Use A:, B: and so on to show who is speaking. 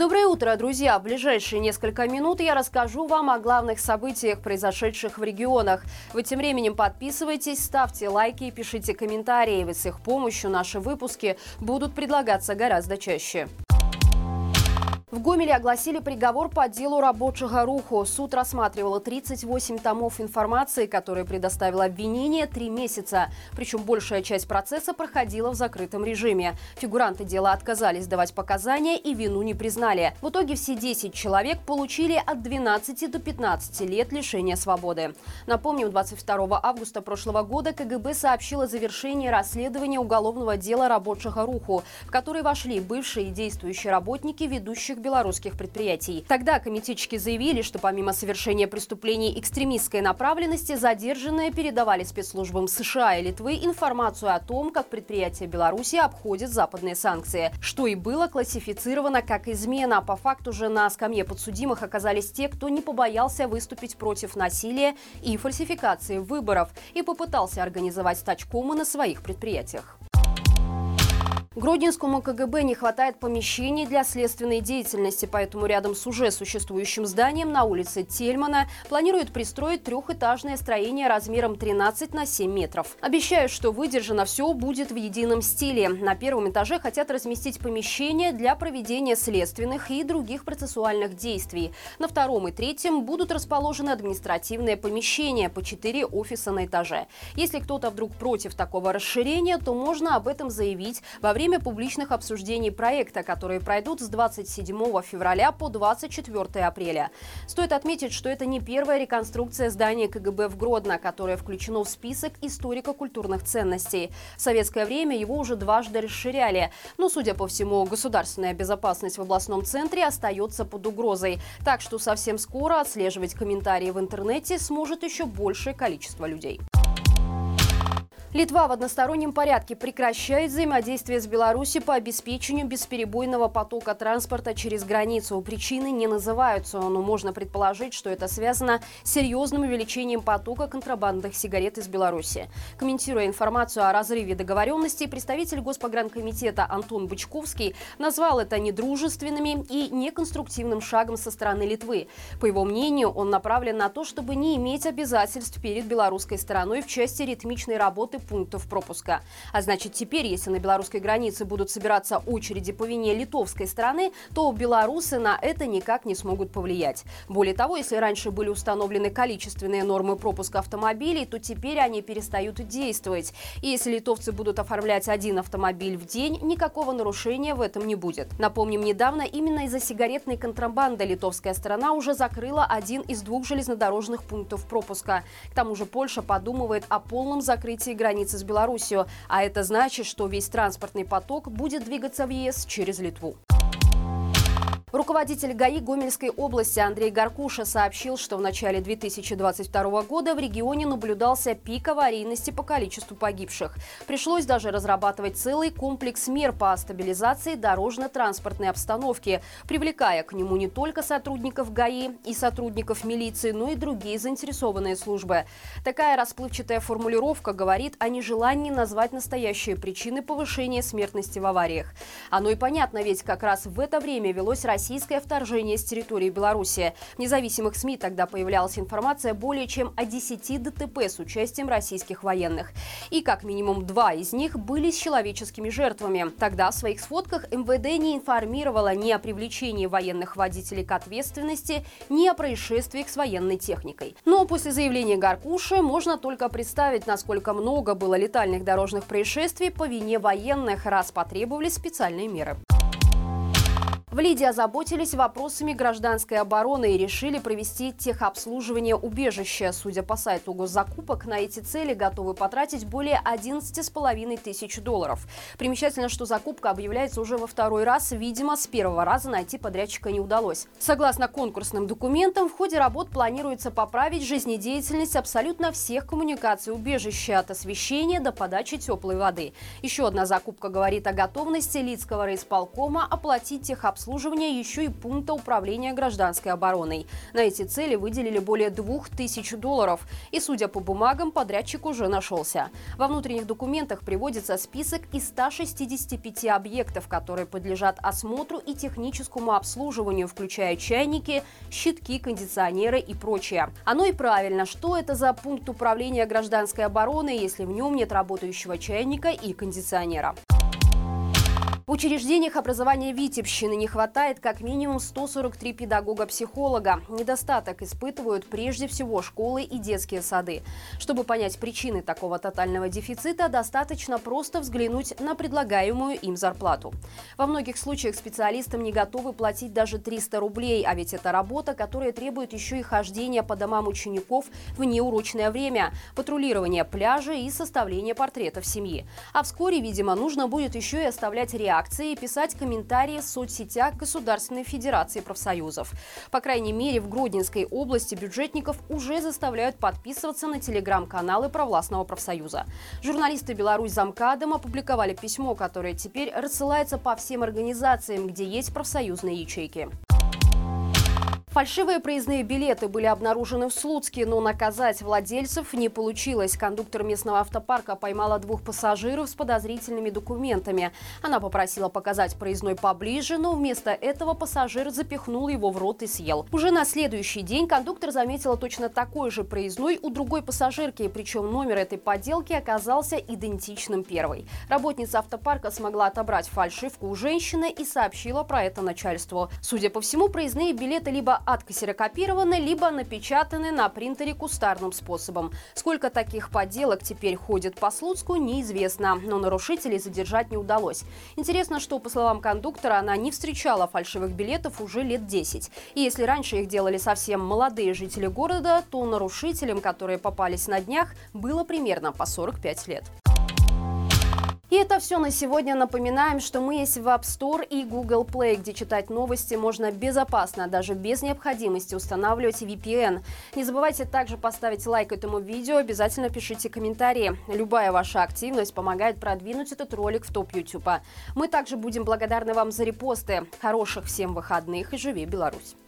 A: Доброе утро, друзья! В ближайшие несколько минут я расскажу вам о главных событиях, произошедших в регионах. Вы тем временем подписывайтесь, ставьте лайки и пишите комментарии, ведь с их помощью наши выпуски будут предлагаться гораздо чаще. В Гомеле огласили приговор по делу рабочего руху. Суд рассматривал 38 томов информации, которые предоставило обвинение три месяца. Причем большая часть процесса проходила в закрытом режиме. Фигуранты дела отказались давать показания и вину не признали. В итоге все 10 человек получили от 12 до 15 лет лишения свободы. Напомним, 22 августа прошлого года КГБ сообщило о завершении расследования уголовного дела рабочего руху, в который вошли бывшие и действующие работники ведущих белорусских предприятий. Тогда комитетчики заявили, что помимо совершения преступлений экстремистской направленности, задержанные передавали спецслужбам США и Литвы информацию о том, как предприятия Беларуси обходят западные санкции, что и было классифицировано как измена. По факту же на скамье подсудимых оказались те, кто не побоялся выступить против насилия и фальсификации выборов и попытался организовать стачкомы на своих предприятиях. Гродненскому КГБ не хватает помещений для следственной деятельности, поэтому рядом с уже существующим зданием на улице Тельмана планируют пристроить трехэтажное строение размером 13 на 7 метров. Обещают, что выдержано все будет в едином стиле. На первом этаже хотят разместить помещения для проведения следственных и других процессуальных действий. На втором и третьем будут расположены административные помещения по 4 офиса на этаже. Если кто-то вдруг против такого расширения, то можно об этом заявить во время время публичных обсуждений проекта, которые пройдут с 27 февраля по 24 апреля. Стоит отметить, что это не первая реконструкция здания КГБ в Гродно, которое включено в список историко-культурных ценностей. В советское время его уже дважды расширяли. Но, судя по всему, государственная безопасность в областном центре остается под угрозой. Так что совсем скоро отслеживать комментарии в интернете сможет еще большее количество людей. Литва в одностороннем порядке прекращает взаимодействие с Беларусью по обеспечению бесперебойного потока транспорта через границу. Причины не называются, но можно предположить, что это связано с серьезным увеличением потока контрабандных сигарет из Беларуси. Комментируя информацию о разрыве договоренности, представитель Госпогранкомитета Антон Бычковский назвал это недружественными и неконструктивным шагом со стороны Литвы. По его мнению, он направлен на то, чтобы не иметь обязательств перед белорусской стороной в части ритмичной работы пунктов пропуска. А значит, теперь, если на белорусской границе будут собираться очереди по вине литовской стороны, то белорусы на это никак не смогут повлиять. Более того, если раньше были установлены количественные нормы пропуска автомобилей, то теперь они перестают действовать. И если литовцы будут оформлять один автомобиль в день, никакого нарушения в этом не будет. Напомним, недавно именно из-за сигаретной контрабанды литовская сторона уже закрыла один из двух железнодорожных пунктов пропуска. К тому же Польша подумывает о полном закрытии границ границы с Беларусью, а это значит, что весь транспортный поток будет двигаться в ЕС через Литву. Руководитель ГАИ Гомельской области Андрей Гаркуша сообщил, что в начале 2022 года в регионе наблюдался пик аварийности по количеству погибших. Пришлось даже разрабатывать целый комплекс мер по стабилизации дорожно-транспортной обстановки, привлекая к нему не только сотрудников ГАИ и сотрудников милиции, но и другие заинтересованные службы. Такая расплывчатая формулировка говорит о нежелании назвать настоящие причины повышения смертности в авариях. Оно и понятно, ведь как раз в это время велось российское вторжение с территории Беларуси. В независимых СМИ тогда появлялась информация более чем о 10 ДТП с участием российских военных. И как минимум два из них были с человеческими жертвами. Тогда в своих сводках МВД не информировала ни о привлечении военных водителей к ответственности, ни о происшествиях с военной техникой. Но после заявления Гаркуши можно только представить, насколько много было летальных дорожных происшествий по вине военных, раз потребовались специальные меры. В Лиде озаботились вопросами гражданской обороны и решили провести техобслуживание убежища. Судя по сайту госзакупок, на эти цели готовы потратить более 11,5 тысяч долларов. Примечательно, что закупка объявляется уже во второй раз. Видимо, с первого раза найти подрядчика не удалось. Согласно конкурсным документам, в ходе работ планируется поправить жизнедеятельность абсолютно всех коммуникаций убежища, от освещения до подачи теплой воды. Еще одна закупка говорит о готовности Лидского райисполкома оплатить техобслуживание обслуживания еще и пункта управления гражданской обороной. На эти цели выделили более 2000 долларов. И, судя по бумагам, подрядчик уже нашелся. Во внутренних документах приводится список из 165 объектов, которые подлежат осмотру и техническому обслуживанию, включая чайники, щитки, кондиционеры и прочее. Оно и правильно. Что это за пункт управления гражданской обороны, если в нем нет работающего чайника и кондиционера? В учреждениях образования Витебщины не хватает как минимум 143 педагога-психолога. Недостаток испытывают прежде всего школы и детские сады. Чтобы понять причины такого тотального дефицита, достаточно просто взглянуть на предлагаемую им зарплату. Во многих случаях специалистам не готовы платить даже 300 рублей, а ведь это работа, которая требует еще и хождения по домам учеников в неурочное время, патрулирование пляжа и составление портретов семьи. А вскоре, видимо, нужно будет еще и оставлять реакцию реакции и писать комментарии в соцсетях Государственной Федерации профсоюзов. По крайней мере, в Гродненской области бюджетников уже заставляют подписываться на телеграм-каналы провластного профсоюза. Журналисты Беларусь замкадом опубликовали письмо, которое теперь рассылается по всем организациям, где есть профсоюзные ячейки. Фальшивые проездные билеты были обнаружены в Слуцке, но наказать владельцев не получилось. Кондуктор местного автопарка поймала двух пассажиров с подозрительными документами. Она попросила показать проездной поближе, но вместо этого пассажир запихнул его в рот и съел. Уже на следующий день кондуктор заметила точно такой же проездной у другой пассажирки, причем номер этой подделки оказался идентичным первой. Работница автопарка смогла отобрать фальшивку у женщины и сообщила про это начальству. Судя по всему, проездные билеты либо либо напечатаны на принтере кустарным способом. Сколько таких подделок теперь ходит по Слуцку, неизвестно, но нарушителей задержать не удалось. Интересно, что, по словам кондуктора, она не встречала фальшивых билетов уже лет 10. И если раньше их делали совсем молодые жители города, то нарушителям, которые попались на днях, было примерно по 45 лет. И это все на сегодня. Напоминаем, что мы есть в App Store и Google Play, где читать новости можно безопасно, даже без необходимости устанавливать VPN. Не забывайте также поставить лайк этому видео, обязательно пишите комментарии. Любая ваша активность помогает продвинуть этот ролик в топ YouTube. Мы также будем благодарны вам за репосты. Хороших всем выходных и живи Беларусь!